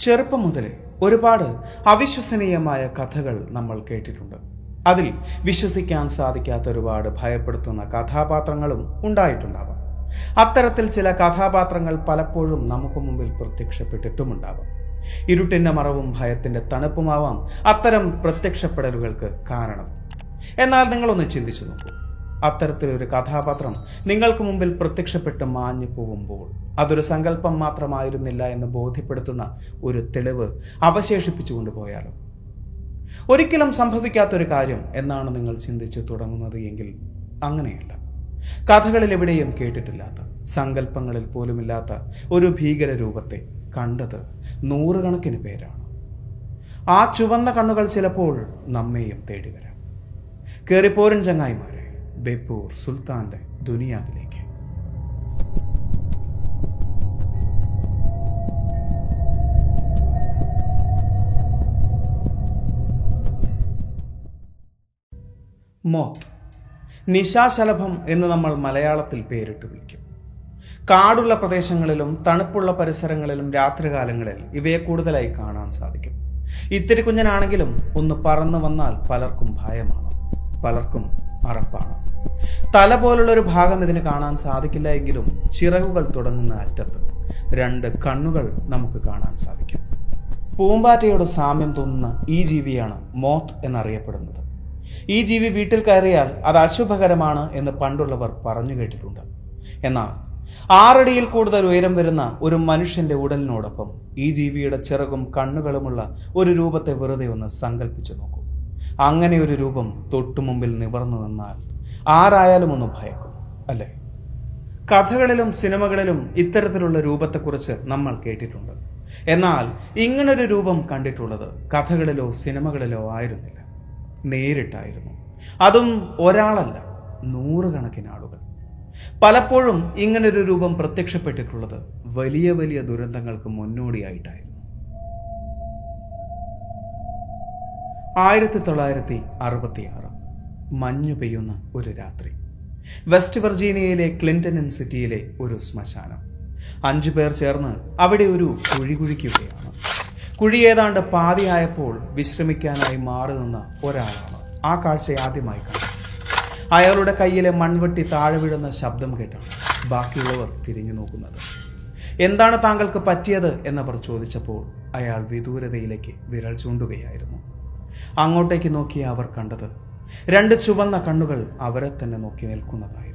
ചെറുപ്പം മുതലേ ഒരുപാട് അവിശ്വസനീയമായ കഥകൾ നമ്മൾ കേട്ടിട്ടുണ്ട്. അതിൽ വിശ്വസിക്കാൻ സാധിക്കാത്ത ഒരുപാട് ഭയപ്പെടുത്തുന്ന കഥാപാത്രങ്ങളും ഉണ്ടായിട്ടുണ്ടാവാം. അത്തരത്തിൽ ചില കഥാപാത്രങ്ങൾ പലപ്പോഴും നമുക്ക് മുമ്പിൽ പ്രത്യക്ഷപ്പെട്ടിട്ടുമുണ്ടാവാം. ഇരുട്ടിന്റെ മറവും ഭയത്തിന്റെ തണുപ്പുമാവാം അത്തരം പ്രത്യക്ഷപ്പെടലുകൾക്ക് കാരണം. എന്നാൽ നിങ്ങളൊന്ന് ചിന്തിച്ചു നോക്കൂ. അത്തരത്തിലൊരു കഥാപാത്രം നിങ്ങൾക്ക് മുമ്പിൽ പ്രത്യക്ഷപ്പെട്ട് മാഞ്ഞു പോകുമ്പോൾ അതൊരു സങ്കല്പം മാത്രമായിരുന്നില്ല എന്ന് ബോധ്യപ്പെടുത്തുന്ന ഒരു തെളിവ് അവശേഷിപ്പിച്ചു കൊണ്ടുപോയാലോ ഒരിക്കലും സംഭവിക്കാത്തൊരു കാര്യം എന്നാണ് നിങ്ങൾ ചിന്തിച്ചു തുടങ്ങുന്നത് എങ്കിൽ അങ്ങനെയല്ല. കഥകളിൽ എവിടെയും കേട്ടിട്ടില്ലാത്ത സങ്കല്പങ്ങളിൽ പോലുമില്ലാത്ത ഒരു ഭീകര രൂപത്തെ കണ്ടത് നൂറുകണക്കിന് പേരാണ്. ആ ചുവന്ന കണ്ണുകൾ ചിലപ്പോൾ നമ്മെയും തേടി വരാം കയറിപ്പോരൻ ചങ്ങായിമാരെ ബേപ്പൂർ സുൽത്താന്റെ ദുനിയാവിലേക്ക്. മോത്ത്. നിശാശലഭം എന്ന് നമ്മൾ മലയാളത്തിൽ പേരിട്ട് വിളിക്കും. കാടുള്ള പ്രദേശങ്ങളിലും തണുപ്പുള്ള പരിസരങ്ങളിലും രാത്രികാലങ്ങളിൽ ഇവയെ കൂടുതലായി കാണാൻ സാധിക്കും. ഇത്തിരി കുഞ്ഞനാണെങ്കിലും ഒന്ന് പറന്നു വന്നാൽ പലർക്കും ഭയമാണ്. പലർക്കും അറപ്പാണ്. തല പോലുള്ള ഒരു ഭാഗം ഇതിന് കാണാൻ സാധിക്കില്ല എങ്കിലും ചിറകുകൾ തുടങ്ങുന്ന അറ്റത്ത് രണ്ട് കണ്ണുകൾ നമുക്ക് കാണാൻ സാധിക്കും. പൂമ്പാറ്റയോട് സാമ്യം തോന്നുന്ന ഈ ജീവിയാണ് മോത്ത് എന്നറിയപ്പെടുന്നത്. ഈ ജീവി വീട്ടിൽ കയറിയാൽ അത് അശുഭകരമാണ് എന്ന് പണ്ടുള്ളവർ പറഞ്ഞു കേട്ടിട്ടുണ്ട്. എന്നാൽ ആറടിയിൽ കൂടുതൽ ഉയരം വരുന്ന ഒരു മനുഷ്യന്റെ ഉടലിനോടൊപ്പം ഈ ജീവിയുടെ ചിറകും കണ്ണുകളുമുള്ള ഒരു രൂപത്തെ വെറുതെ ഒന്ന് സങ്കല്പിച്ചു നോക്കൂ. അങ്ങനെ ഒരു രൂപം തൊട്ടുമുമ്പിൽ നിവർന്നു നിന്നാൽ ആരായാലും ഒന്ന് ഭയക്കും അല്ലേ? കഥകളിലും സിനിമകളിലും ഇത്തരത്തിലുള്ള രൂപത്തെക്കുറിച്ച് നമ്മൾ കേട്ടിട്ടുണ്ട്. എന്നാൽ ഇങ്ങനൊരു രൂപം കണ്ടിട്ടുള്ളത് കഥകളിലോ സിനിമകളിലോ ആയിരുന്നില്ല. നേരിട്ടായിരുന്നു. അതും ഒരാളല്ല നൂറുകണക്കിന് ആളുകൾ. പലപ്പോഴും ഇങ്ങനൊരു രൂപം പ്രത്യക്ഷപ്പെട്ടിട്ടുള്ളത് വലിയ വലിയ ദുരന്തങ്ങൾക്ക് മുന്നോടിയായിട്ടായിരുന്നു. ആയിരത്തി തൊള്ളായിരത്തി അറുപത്തിയാറ്. മഞ്ഞു പെയ്യുന്ന ഒരു രാത്രി. വെസ്റ്റ് വെർജീനിയയിലെ ക്ലിന്റൺ സിറ്റിയിലെ ഒരു ശ്മശാനം. അഞ്ചു പേർ ചേർന്ന് അവിടെ ഒരു കുഴി കുഴിക്കുകയാണ്. കുഴി ഏതാണ്ട് പാതിയായപ്പോൾ വിശ്രമിക്കാനായി മാറി നിന്ന ഒരാളാണ് ആ കാഴ്ച ആദ്യമായി കണ്ടത്. അയാളുടെ കയ്യിലെ മൺവെട്ടി താഴെ വീഴുന്ന ശബ്ദം കേട്ടാണ് ബാക്കിയുള്ളവർ തിരിഞ്ഞു നോക്കുന്നത്. എന്താണ് താങ്കൾക്ക് പറ്റിയത് എന്നവർ ചോദിച്ചപ്പോൾ അയാൾ വിദൂരതയിലേക്ക് വിരൽ ചൂണ്ടുകയായിരുന്നു. അങ്ങോട്ടേക്ക് നോക്കിയ അവർ കണ്ടത് രണ്ട് ചുവന്ന കണ്ണുകൾ അവരെ തന്നെ നോക്കി നിൽക്കുന്നതായിരുന്നു.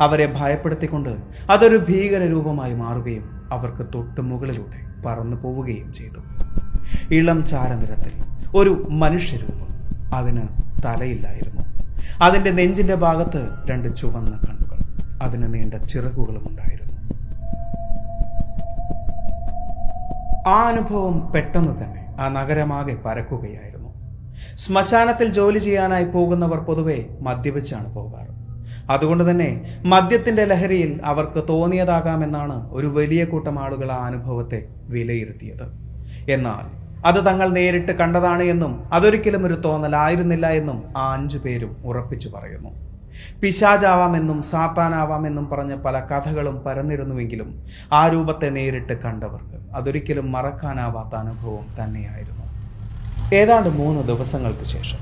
അവരെ ഭയപ്പെടുത്തിക്കൊണ്ട് അതൊരു ഭീകര രൂപമായി മാറുകയും അവർക്ക് തൊട്ട് മുകളിലൂടെ പറന്നു പോവുകയും ചെയ്തു. ഇളം ചാരനിറത്തിൽ ഒരു മനുഷ്യരൂപം അതിന് തലയില്ലായിരുന്നു. അതിന്റെ നെഞ്ചിന്റെ ഭാഗത്ത് രണ്ട് ചുവന്ന കണ്ണുകൾ അതിന് നീണ്ട ചിറകുകളും ഉണ്ടായിരുന്നു. ആ അനുഭവം പെട്ടെന്ന് തന്നെ ആ നഗരമാകെ പരക്കുകയായിരുന്നു. ശ്മശാനത്തിൽ ജോലി ചെയ്യാനായി പോകുന്നവർ പൊതുവെ മദ്യപിച്ചാണ് പോകാറ്. അതുകൊണ്ട് തന്നെ മദ്യത്തിന്റെ ലഹരിയിൽ അവർക്ക് തോന്നിയതാകാമെന്നാണ് ഒരു വലിയ കൂട്ടം ആളുകൾ ആ അനുഭവത്തെ വിലയിരുത്തിയത്. എന്നാൽ അത് തങ്ങൾ നേരിട്ട് കണ്ടതാണ് എന്നും അതൊരിക്കലും ഒരു തോന്നലായിരുന്നില്ല എന്നും ആ അഞ്ചു പേരും ഉറപ്പിച്ചു പറയുന്നു. പിശാചാവാമെന്നും സാത്താനാവാമെന്നും പറഞ്ഞ പല കഥകളും പരന്നിരുന്നുവെങ്കിലും ആ രൂപത്തെ നേരിട്ട് കണ്ടവർക്ക് അതൊരിക്കലും മറക്കാനാവാത്ത അനുഭവം തന്നെയായിരുന്നു. ഏതാണ്ട് മൂന്ന് ദിവസങ്ങൾക്ക് ശേഷം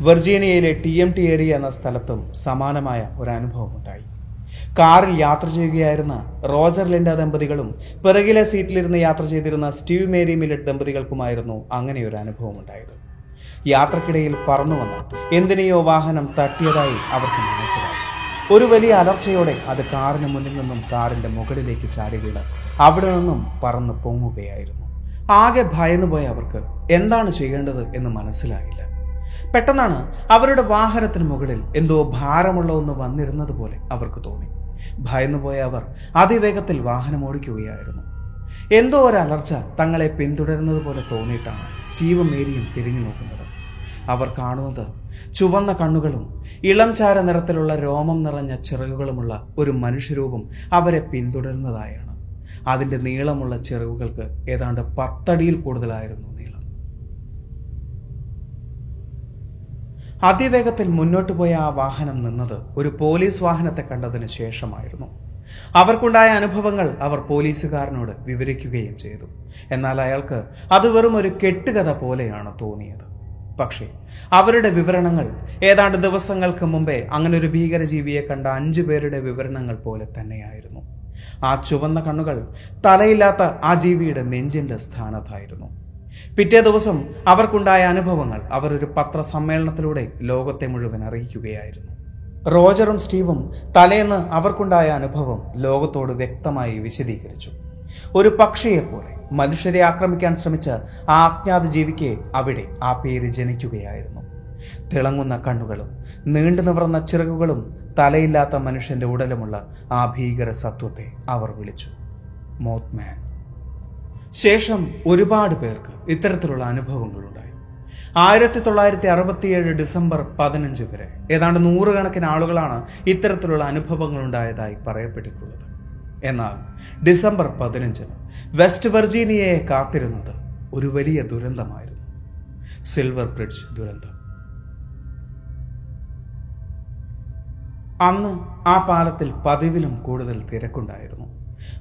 വെർജീനിയയിലെ ടി എം ടി ഏരിയ എന്ന സ്ഥലത്തും സമാനമായ ഒരു അനുഭവം ഉണ്ടായി കാറിൽ യാത്ര ചെയ്യുകയായിരുന്ന റോജർ ലിൻഡ ദമ്പതികളും പിറകിലെ സീറ്റിലിരുന്ന് യാത്ര ചെയ്തിരുന്ന സ്റ്റീവ് മേരി മിലറ്റ് ദമ്പതികൾക്കുമായിരുന്നു അങ്ങനെ ഒരു അനുഭവം ഉണ്ടായത് യാത്രക്കിടയിൽ പറന്നു വന്ന എന്തിനെയോ വാഹനം തട്ടിയതായി അവർക്ക് മനസ്സിലായി. ഒരു വലിയ അലർച്ചയോടെ അത് കാറിന് മുന്നിൽ നിന്നും കാറിന്റെ മുകളിലേക്ക് ചാടി വീണ് അവിടെ നിന്നും പറന്ന് പൊങ്ങുകയായിരുന്നു. ആകെ ഭയന്നുപോയ അവർക്ക് എന്താണ് ചെയ്യേണ്ടത് എന്ന് മനസ്സിലായില്ല. പെട്ടെന്നാണ് അവരുടെ വാഹനത്തിന് മുകളിൽ എന്തോ ഭാരമുള്ള ഒന്ന് വന്നിരുന്നത് പോലെ അവർക്ക് തോന്നി. ഭയന്നുപോയ അവർ അതിവേഗത്തിൽ വാഹനം ഓടിക്കുകയായിരുന്നു. എന്തോ ഒരു അലർച്ച തങ്ങളെ പിന്തുടരുന്നത് പോലെ തോന്നിയിട്ടാണ് സ്റ്റീവ് മേരിയും തിരിഞ്ഞു നോക്കുന്നത്. അവർ കാണുന്നത് ചുവന്ന കണ്ണുകളും ഇളം ചാര നിറത്തിലുള്ള രോമം നിറഞ്ഞ ചിറകുകളുമുള്ള ഒരു മനുഷ്യരൂപം അവരെ പിന്തുടരുന്നതായാണ്. അതിന്റെ നീളമുള്ള ചിറകുകൾക്ക് ഏതാണ്ട് പത്തടിയിൽ കൂടുതലായിരുന്നു. അതിവേഗത്തിൽ മുന്നോട്ട് പോയ ആ വാഹനം നിന്നത് ഒരു പോലീസ് വാഹനത്തെ കണ്ടതിന് ശേഷമായിരുന്നു. അവർക്കുണ്ടായ അനുഭവങ്ങൾ അവർ പോലീസുകാരനോട് വിവരിക്കുകയും ചെയ്തു. എന്നാൽ അയാൾക്ക് അത് വെറും ഒരു കെട്ടുകഥ പോലെയാണ് തോന്നിയത്. പക്ഷേ അവരുടെ വിവരണങ്ങൾ ഏതാണ്ട് ദിവസങ്ങൾക്ക് മുമ്പേ അങ്ങനെ ഒരു ഭീകരജീവിയെ കണ്ട അഞ്ചു പേരുടെ വിവരണങ്ങൾ പോലെ തന്നെയായിരുന്നു. ആ ചുവന്ന കണ്ണുകൾ തലയില്ലാത്ത ആ ജീവിയുടെ നെഞ്ചിന്റെ സ്ഥാനത്തായിരുന്നു. പിറ്റേ ദിവസം അവർക്കുണ്ടായ അനുഭവങ്ങൾ അവർ ഒരു പത്രസമ്മേളനത്തിലൂടെ ലോകത്തെ മുഴുവൻ അറിയിക്കുകയായിരുന്നു. റോജറും സ്റ്റീവും തലേന്ന് അവർക്കുണ്ടായ അനുഭവം ലോകത്തോട് വ്യക്തമായി വിശദീകരിച്ചു. ഒരു പക്ഷിയെപ്പോലെ മനുഷ്യരെ ആക്രമിക്കാൻ ശ്രമിച്ച ആ അജ്ഞാത ജീവിക്ക് അവിടെ ആ പേര് ജനിക്കുകയായിരുന്നു. തിളങ്ങുന്ന കണ്ണുകളും നീണ്ടു നിവർന്ന ചിറകുകളും തലയില്ലാത്ത മനുഷ്യന്റെ ഉടലുമുള്ള ആ ഭീകര സത്വത്തെ അവർ വിളിച്ചു. മോത്ത്മാൻ ശേഷം ഒരുപാട് പേർക്ക് ഇത്തരത്തിലുള്ള അനുഭവങ്ങളുണ്ടായി. ആയിരത്തി തൊള്ളായിരത്തി അറുപത്തിയേഴ് ഡിസംബർ പതിനഞ്ച് വരെ ഏതാണ്ട് നൂറുകണക്കിന് ആളുകളാണ് ഇത്തരത്തിലുള്ള അനുഭവങ്ങൾ ഉണ്ടായതായി പറയപ്പെട്ടിട്ടുള്ളത്. എന്നാൽ ഡിസംബർ പതിനഞ്ചിന് വെസ്റ്റ് വെർജീനിയയെ കാത്തിരുന്നത് ഒരു വലിയ ദുരന്തമായിരുന്നു. സിൽവർ ബ്രിഡ്ജ് ദുരന്തം. അന്ന് ആ പാലത്തിൽ പതിവിലും കൂടുതൽ തിരക്കുണ്ടായിരുന്നു.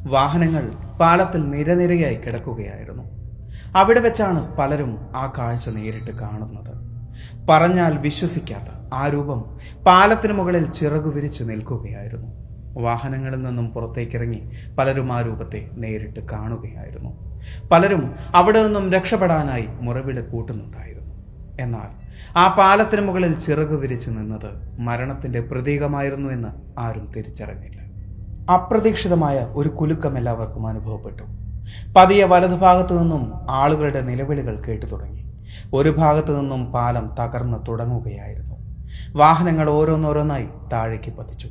വാഹനങ്ങൾ പാലത്തിൽ നിരനിരയായി കിടക്കുകയായിരുന്നു. അവിടെ വെച്ചാണ് പലരും ആ കാഴ്ച നേരിട്ട് കാണുന്നത്. പറഞ്ഞാൽ വിശ്വസിക്കാത്ത ആ രൂപം പാലത്തിന് മുകളിൽ ചിറകു വിരിച്ച് നിൽക്കുകയായിരുന്നു. വാഹനങ്ങളിൽ നിന്നും പുറത്തേക്കിറങ്ങി പലരും ആ രൂപത്തെ നേരിട്ട് കാണുകയായിരുന്നു. പലരും അവിടെ നിന്നും രക്ഷപ്പെടാനായി മുറവിട് കൂട്ടുന്നുണ്ടായിരുന്നു. എന്നാൽ ആ പാലത്തിന് മുകളിൽ ചിറകു വിരിച്ച് നിന്നത് മരണത്തിന്റെ പ്രതീകമായിരുന്നു എന്ന് ആരും തിരിച്ചറിഞ്ഞില്ല. അപ്രതീക്ഷിതമായ ഒരു കുലുക്കം എല്ലാവർക്കും അനുഭവപ്പെട്ടു. പതിയെ വലതുഭാഗത്തു നിന്നും ആളുകളുടെ നിലവിളികൾ കേട്ടു തുടങ്ങി. ഒരു ഭാഗത്തു നിന്നും പാലം തകർന്നു തുടങ്ങുകയായിരുന്നു. വാഹനങ്ങൾ ഓരോന്നോരോന്നായി താഴേക്ക് പതിച്ചു.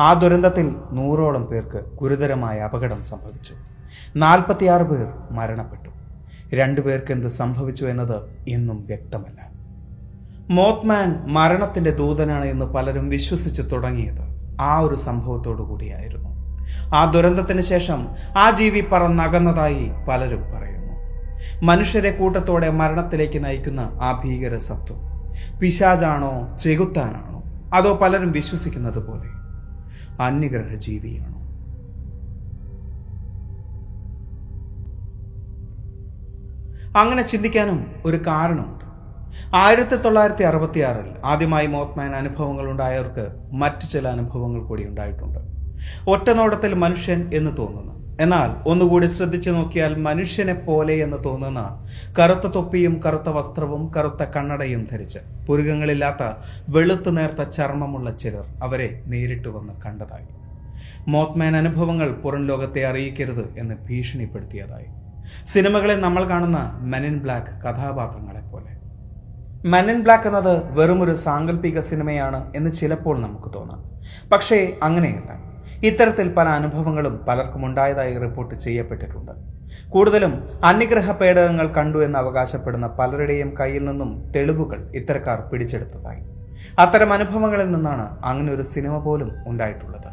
ആ ദുരന്തത്തിൽ നൂറോളം പേർക്ക് ഗുരുതരമായ അപകടം സംഭവിച്ചു. നാൽപ്പത്തിയാറ് പേർ മരണപ്പെട്ടു. രണ്ടു പേർക്ക് എന്ത് സംഭവിച്ചു എന്നത് ഇന്നും വ്യക്തമല്ല. മോത്ത്മാൻ മരണത്തിന്റെ ദൂതനാണ് എന്ന് പലരും വിശ്വസിച്ചു തുടങ്ങിയത് ആ ഒരു സംഭവത്തോടു കൂടിയായിരുന്നു. ആ ദുരന്തത്തിന് ശേഷം ആ ജീവി പറന്നകന്നതായി പലരും പറയുന്നു. മനുഷ്യരെ കൂട്ടത്തോടെ മരണത്തിലേക്ക് നയിക്കുന്ന ആ ഭീകര സത്വം പിശാജാണോ ചെകുത്താനാണോ? അതോ പലരും വിശ്വസിക്കുന്നത് പോലെ അന്യഗ്രഹ ജീവിയാണോ അങ്ങനെ ചിന്തിക്കാനും ഒരു കാരണമുണ്ട്. ആയിരത്തി തൊള്ളായിരത്തി അറുപത്തി ആറിൽ ആദ്യമായി മോത്ത്മാൻ അനുഭവങ്ങൾ ഉണ്ടായവർക്ക് മറ്റു ചില അനുഭവങ്ങൾ കൂടി ഉണ്ടായിട്ടുണ്ട്. ഒറ്റനോട്ടത്തിൽ മനുഷ്യൻ എന്ന് തോന്നുന്നു. എന്നാൽ ഒന്നുകൂടി ശ്രദ്ധിച്ചു നോക്കിയാൽ മനുഷ്യനെ പോലെ എന്ന് തോന്നുന്ന കറുത്ത തൊപ്പിയും കറുത്ത വസ്ത്രവും കറുത്ത കണ്ണടയും ധരിച്ച് പുരുകങ്ങളില്ലാത്ത വെളുത്തു നേർത്ത ചർമ്മമുള്ള ചിലർ അവരെ നേരിട്ട് വന്ന് കണ്ടതായി. മോത്മാൻ അനുഭവങ്ങൾ പുറം ലോകത്തെ അറിയിക്കരുത് എന്ന് ഭീഷണിപ്പെടുത്തിയതായി. സിനിമകളെ നമ്മൾ കാണുന്ന മെൻ ഇൻ ബ്ലാക്ക് കഥാപാത്രങ്ങളെ പോലെ. മെൻ ഇൻ ബ്ലാക്ക് എന്നത് വെറുമൊരു സാങ്കല്പിക സിനിമയാണ് എന്ന് ചിലപ്പോൾ നമുക്ക് തോന്നാം. പക്ഷേ അങ്ങനെയല്ല. ഇത്തരത്തിൽ പല അനുഭവങ്ങളും പലർക്കും ഉണ്ടായതായി റിപ്പോർട്ട് ചെയ്യപ്പെട്ടിട്ടുണ്ട്. കൂടുതലും അന്യഗ്രഹ പേടകങ്ങൾ കണ്ടു എന്ന് അവകാശപ്പെടുന്ന പലരുടെയും കയ്യിൽ നിന്നും തെളിവുകൾ ഇത്തരക്കാർ പിടിച്ചെടുത്തതായി. അത്തരം അനുഭവങ്ങളിൽ നിന്നാണ് അങ്ങനെ ഒരു സിനിമ പോലും ഉണ്ടായിട്ടുള്ളത്.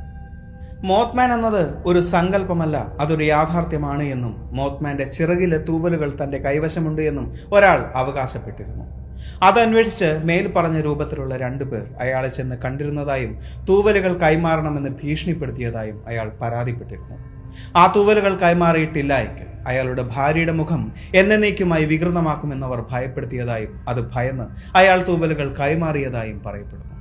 മോത്ത്മാൻ എന്നത് ഒരു സങ്കല്പമല്ല അതൊരു യാഥാർത്ഥ്യമാണ് എന്നും മോത്ത്മാന്റെ ചിറകിലെ തൂവലുകൾ തന്റെ കൈവശമുണ്ട് എന്നും ഒരാൾ അവകാശപ്പെട്ടിരുന്നു. അത് അന്വേഷിച്ച് മേൽ പറഞ്ഞ രൂപത്തിലുള്ള രണ്ടുപേർ അയാളെ ചെന്ന് കണ്ടിരുന്നതായും തൂവലുകൾ കൈമാറണമെന്ന് ഭീഷണിപ്പെടുത്തിയതായും അയാൾ പരാതിപ്പെട്ടിരുന്നു. ആ തൂവലുകൾ കൈമാറിയിട്ടില്ല എങ്കിൽ അയാളുടെ ഭാര്യയുടെ മുഖം എന്നേക്കുമായി വികൃതമാക്കുമെന്നവർ ഭയപ്പെടുത്തിയതായും അത് ഭയന്ന് അയാൾ തൂവലുകൾ കൈമാറിയതായും പറയപ്പെടുന്നു.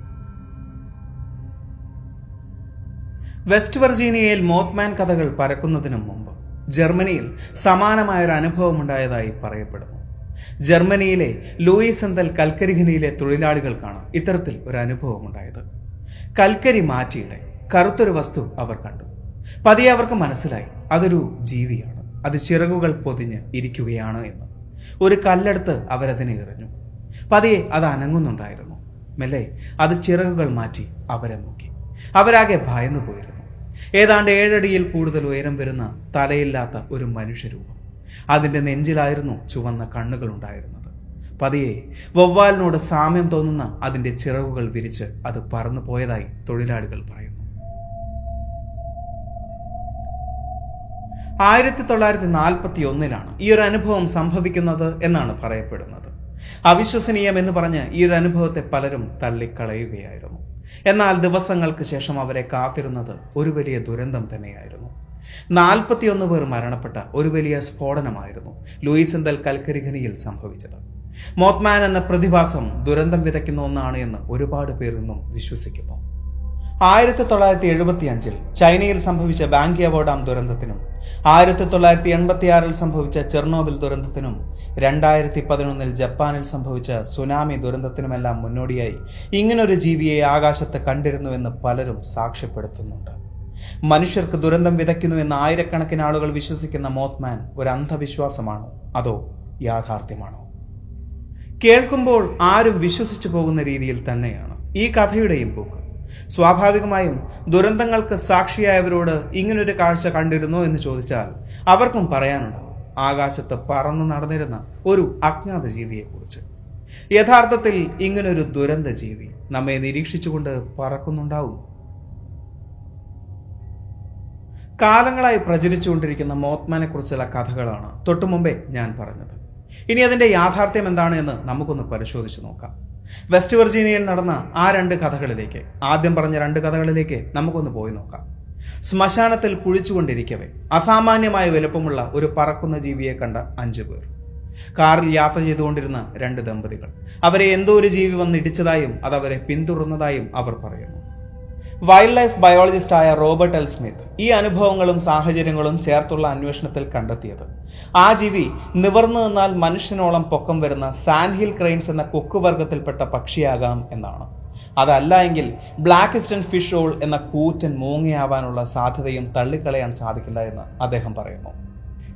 വെസ്റ്റ് വെർജീനിയയിൽ മോത്ത്മാൻ കഥകൾ പരക്കുന്നതിനു മുമ്പ് ജർമ്മനിയിൽ സമാനമായൊരു അനുഭവം ഉണ്ടായതായി പറയപ്പെടുന്നു. ജർമ്മനിയിലെ ലൂയിസ് എന്തൽ കൽക്കരിഖനിയിലെ തൊഴിലാളികൾക്കാണ് ഇത്തരത്തിൽ ഒരു അനുഭവം ഉണ്ടായത്. കൽക്കരി മാറ്റിയുടെ കറുത്തൊരു വസ്തു അവർ കണ്ടു. പതിയെ അവർക്ക് മനസ്സിലായി അതൊരു ജീവിയാണ്. അത് ചിറകുകൾ പൊതിഞ്ഞ് ഇരിക്കുകയാണ് എന്ന്. ഒരു കല്ലെടുത്ത് അവരതിനെ എറിഞ്ഞു. പതിയെ അത് അനങ്ങുന്നുണ്ടായിരുന്നു. മെല്ലെ അത് ചിറകുകൾ മാറ്റി അവരെ നോക്കി. അവരാകെ ഭയന്നു പോയിരുന്നു ഏതാണ്ട് ഏഴടിയിൽ കൂടുതൽ ഉയരം വരുന്ന തലയില്ലാത്ത ഒരു മനുഷ്യരൂപം. അതിന്റെ നെഞ്ചിലായിരുന്നു ചുവന്ന കണ്ണുകൾ ഉണ്ടായിരുന്നത് പതിയെ വവ്വാലിനോട് സാമ്യം തോന്നുന്ന അതിന്റെ ചിറകുകൾ വിരിച്ച് അത് പറന്നു പോയതായി തൊഴിലാളികൾ പറയുന്നു. ആയിരത്തി തൊള്ളായിരത്തി നാൽപ്പത്തി ഒന്നിലാണ് ഈ ഒരു അനുഭവം സംഭവിക്കുന്നത് എന്നാണ് പറയപ്പെടുന്നത്. അവിശ്വസനീയം എന്ന് പറഞ്ഞ് ഈ ഒരു അനുഭവത്തെ പലരും തള്ളിക്കളയുകയായിരുന്നു. എന്നാൽ ദിവസങ്ങൾക്ക് ശേഷം അവരെ കാത്തിരുന്നത് ഒരു വലിയ ദുരന്തം തന്നെയായിരുന്നു. നാൽപ്പത്തിയൊന്ന് പേർ മരണപ്പെട്ട ഒരു വലിയ സ്ഫോടനമായിരുന്നു ലൂയിസ് എന്തൽ കൽക്കരിഖനിയിൽ സംഭവിച്ചത്. മോത്മാൻ എന്ന പ്രതിഭാസം ദുരന്തം വിതയ്ക്കുന്ന ഒന്നാണ് എന്ന് ഒരുപാട് പേർ ഇന്നും വിശ്വസിക്കുന്നു. ആയിരത്തി തൊള്ളായിരത്തി എഴുപത്തി അഞ്ചിൽ ചൈനയിൽ സംഭവിച്ച ബാങ്കി ഡാം ദുരന്തത്തിനും ആയിരത്തി തൊള്ളായിരത്തി എൺപത്തി ആറിൽ സംഭവിച്ച ചെർണോബിൽ ദുരന്തത്തിനും രണ്ടായിരത്തി പതിനൊന്നിൽ ജപ്പാനിൽ സംഭവിച്ച സുനാമി ദുരന്തത്തിനുമെല്ലാം മുന്നോടിയായി ഇങ്ങനൊരു ജീവിയെ ആകാശത്ത് കണ്ടിരുന്നുവെന്ന് പലരും സാക്ഷ്യപ്പെടുത്തുന്നുണ്ട്. മനുഷ്യർക്ക് ദുരന്തം വിതയ്ക്കുന്നു എന്ന് ആയിരക്കണക്കിന് ആളുകൾ വിശ്വസിക്കുന്ന മോത്ത്മാൻ ഒരു അന്ധവിശ്വാസമാണോ? അതോ യാഥാർത്ഥ്യമാണോ? കേൾക്കുമ്പോൾ ആരും വിശ്വസിച്ചു പോകുന്ന രീതിയിൽ തന്നെയാണ് ഈ കഥയുടെയും പോക്ക്. സ്വാഭാവികമായും ദുരന്തങ്ങൾക്ക് സാക്ഷിയായവരോട് ഇങ്ങനൊരു കാഴ്ച കണ്ടിരുന്നോ എന്ന് ചോദിച്ചാൽ അവർക്കും പറയാനുണ്ടാവും ആകാശത്ത് പറന്നു നടന്നിരുന്ന ഒരു അജ്ഞാത ജീവിയെക്കുറിച്ച്. യഥാർത്ഥത്തിൽ ഇങ്ങനൊരു ദുരന്ത ജീവി നമ്മെ നിരീക്ഷിച്ചുകൊണ്ട് പറക്കുന്നുണ്ടാവും. കാലങ്ങളായി പ്രചരിച്ചുകൊണ്ടിരിക്കുന്ന മോത്മാനെ കുറിച്ചുള്ള കഥകളാണ് തൊട്ടു മുമ്പേ ഞാൻ പറഞ്ഞത്. ഇനി അതിന്റെ യാഥാർത്ഥ്യം എന്താണ് എന്ന് നമുക്കൊന്ന് പരിശോധിച്ച് നോക്കാം. വെസ്റ്റ് വെർജീനിയയിൽ നടന്ന ആ രണ്ട് കഥകളിലേക്ക് ആദ്യം പറഞ്ഞ രണ്ട് കഥകളിലേക്ക് നമുക്കൊന്ന് പോയി നോക്കാം. ശ്മശാനത്തിൽ കുഴിച്ചുകൊണ്ടിരിക്കവേ അസാമാന്യമായ വലുപ്പമുള്ള ഒരു പറക്കുന്ന ജീവിയെ കണ്ട അഞ്ചു പേർ. കാറിൽ യാത്ര ചെയ്തുകൊണ്ടിരുന്ന രണ്ട് ദമ്പതികൾ. അവരെ എന്തോ ഒരു ജീവി വന്ന് ഇടിച്ചതായും പിന്തുടർന്നതായും അവർ പറയുന്നു. വൈൽഡ് ലൈഫ് ബയോളജിസ്റ്റായ റോബർട്ട് എൽ സ്മിത്ത് ഈ അനുഭവങ്ങളും സാഹചര്യങ്ങളും ചേർത്തുള്ള അന്വേഷണത്തിൽ കണ്ടെത്തിയത്. ആ ജീവി നിവർന്നു നിന്നാൽ മനുഷ്യനോളം പൊക്കം വരുന്ന സാൻഹിൽ ക്രെയിൻസ് എന്ന കൊക്ക് വർഗത്തിൽപ്പെട്ട പക്ഷിയാകാം എന്നാണ്. അതല്ല എങ്കിൽ ബ്ലാക്ക് ഇസ്റ്റൻ ഫിഷ് ഓൾ എന്ന കൂറ്റൻ മൂങ്ങയാവാനുള്ള സാധ്യതയും തള്ളിക്കളയാൻ സാധിക്കില്ല എന്ന് അദ്ദേഹം പറയുന്നു.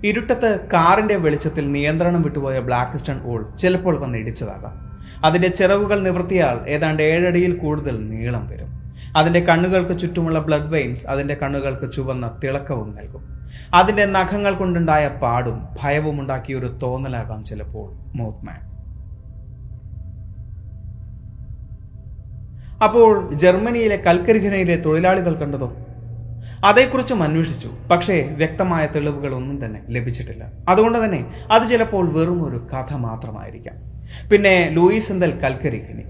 ഇരുട്ടത്ത് കാറിന്റെ വെളിച്ചത്തിൽ നിയന്ത്രണം വിട്ടുപോയ ബ്ലാക്ക് ഇസ്റ്റൺ ഓൾ ചിലപ്പോൾ വന്ന് ഇടിച്ചതാകാം. അതിന്റെ ചിറകുകൾ നിവർത്തിയാൽ ഏതാണ്ട് ഏഴടിയിൽ കൂടുതൽ നീളം വരും. അതിന്റെ കണ്ണുകൾക്ക് ചുറ്റുമുള്ള ബ്ലഡ് വെയിൻസ് അതിന്റെ കണ്ണുകൾക്ക് ചുവന്ന തിളക്കവും നൽകും. അതിന്റെ നഖങ്ങൾ കൊണ്ടുണ്ടായ പാടും ഭയവും ഉണ്ടാക്കിയ ഒരു തോന്നലാകാം ചിലപ്പോൾ മോത്ത്മാൻ അപ്പോൾ ജർമ്മനിയിലെ കൽക്കരി ഖനയിലെ തൊഴിലാളികൾ കണ്ടതോ അതേക്കുറിച്ചും അന്വേഷിച്ചു. പക്ഷേ വ്യക്തമായ തെളിവുകൾ ഒന്നും തന്നെ ലഭിച്ചിട്ടില്ല. അതുകൊണ്ട് തന്നെ അത് ചിലപ്പോൾ വെറും ഒരു കഥ മാത്രമായിരിക്കാം. പിന്നെ ലൂയിസ് എന്തൽ കൽക്കരി ഖനി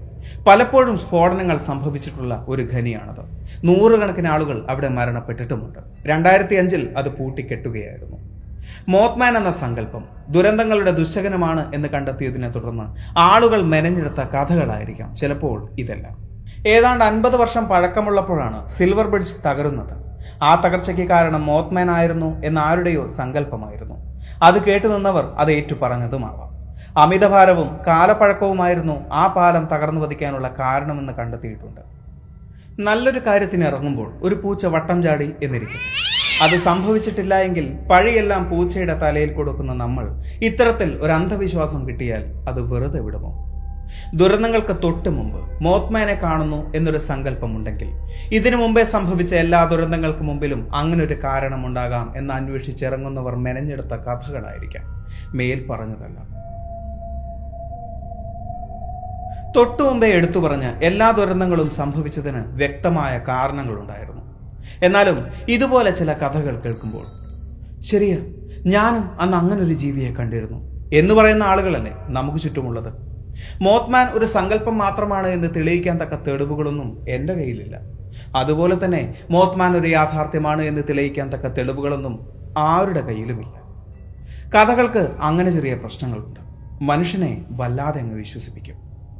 പലപ്പോഴും സ്ഫോടനങ്ങൾ സംഭവിച്ചിട്ടുള്ള ഒരു ഖനിയാണത്. നൂറുകണക്കിന് ആളുകൾ അവിടെ മരണപ്പെട്ടിട്ടുമുണ്ട്. രണ്ടായിരത്തി അഞ്ചിൽ അത് പൂട്ടിക്കെട്ടുകയായിരുന്നു. മോത്മാൻ എന്ന സങ്കല്പം ദുരന്തങ്ങളുടെ ദുശകനമാണ് എന്ന് കണ്ടെത്തിയതിനെ തുടർന്ന് ആളുകൾ മെനഞ്ഞെടുത്ത കഥകളായിരിക്കാം ചിലപ്പോൾ ഇതെല്ലാം. ഏതാണ്ട് അൻപത് വർഷം പഴക്കമുള്ളപ്പോഴാണ് സിൽവർ ബ്രിഡ്ജ് തകരുന്നത്. ആ തകർച്ചയ്ക്ക് കാരണം മോത്മാൻ ആയിരുന്നു എന്ന ആരുടെയോ സങ്കല്പമായിരുന്നു. അത് കേട്ടുനിന്നവർ അത് ഏറ്റുപറഞ്ഞതുമാവാം. അമിതഭാരവും കാലപ്പഴക്കവുമായിരുന്നു ആ പാലം തകർന്നു പതിക്കാനുള്ള കാരണമെന്ന് കണ്ടെത്തിയിട്ടുണ്ട്. നല്ലൊരു കാര്യത്തിന് ഇറങ്ങുമ്പോൾ ഒരു പൂച്ച വട്ടം ചാടി എന്നിരിക്കും. അത് സംഭവിച്ചിട്ടില്ല എങ്കിൽ പഴിയെല്ലാം പൂച്ചയുടെ തലയിൽ കൊടുക്കുന്ന നമ്മൾ ഇത്തരത്തിൽ ഒരു അന്ധവിശ്വാസം കിട്ടിയാൽ അത് വെറുതെ വിടുമോ? ദുരന്തങ്ങൾക്ക് തൊട്ട് മുമ്പ് മോത്മാനെ കാണുന്നു എന്നൊരു സങ്കല്പമുണ്ടെങ്കിൽ ഇതിനു മുമ്പേ സംഭവിച്ച എല്ലാ ദുരന്തങ്ങൾക്ക് മുമ്പിലും അങ്ങനൊരു കാരണമുണ്ടാകാം എന്ന് അന്വേഷിച്ചിറങ്ങുന്നവർ മെനഞ്ഞെടുത്ത കഥകളായിരിക്കാം. മേൽ പറഞ്ഞതല്ല. തൊട്ടു മുമ്പേ എടുത്തു പറഞ്ഞ എല്ലാ ദുരന്തങ്ങളും സംഭവിച്ചതിന് വ്യക്തമായ കാരണങ്ങളുണ്ടായിരുന്നു. എന്നാലും ഇതുപോലെ ചില കഥകൾ കേൾക്കുമ്പോൾ ശരിയാ ഞാനും അന്ന് അങ്ങനൊരു ജീവിയെ കണ്ടിരുന്നു എന്ന് പറയുന്ന ആളുകളല്ലേ നമുക്ക് ചുറ്റുമുള്ളത്? മോത്മാൻ ഒരു സങ്കല്പം മാത്രമാണ് എന്ന് തെളിയിക്കാൻ തക്ക തെളിവുകളൊന്നും എന്റെ കയ്യിലില്ല. അതുപോലെ തന്നെ മോത്മാൻ ഒരു യാഥാർത്ഥ്യമാണ് എന്ന് തെളിയിക്കാൻ തക്ക തെളിവുകളൊന്നും ആരുടെ കയ്യിലുമില്ല. കഥകൾക്ക് അങ്ങനെ ചെറിയ പ്രശ്നങ്ങളുണ്ട്. മനുഷ്യനെ വല്ലാതെ അങ്ങ് വിശ്വസിപ്പിക്കും.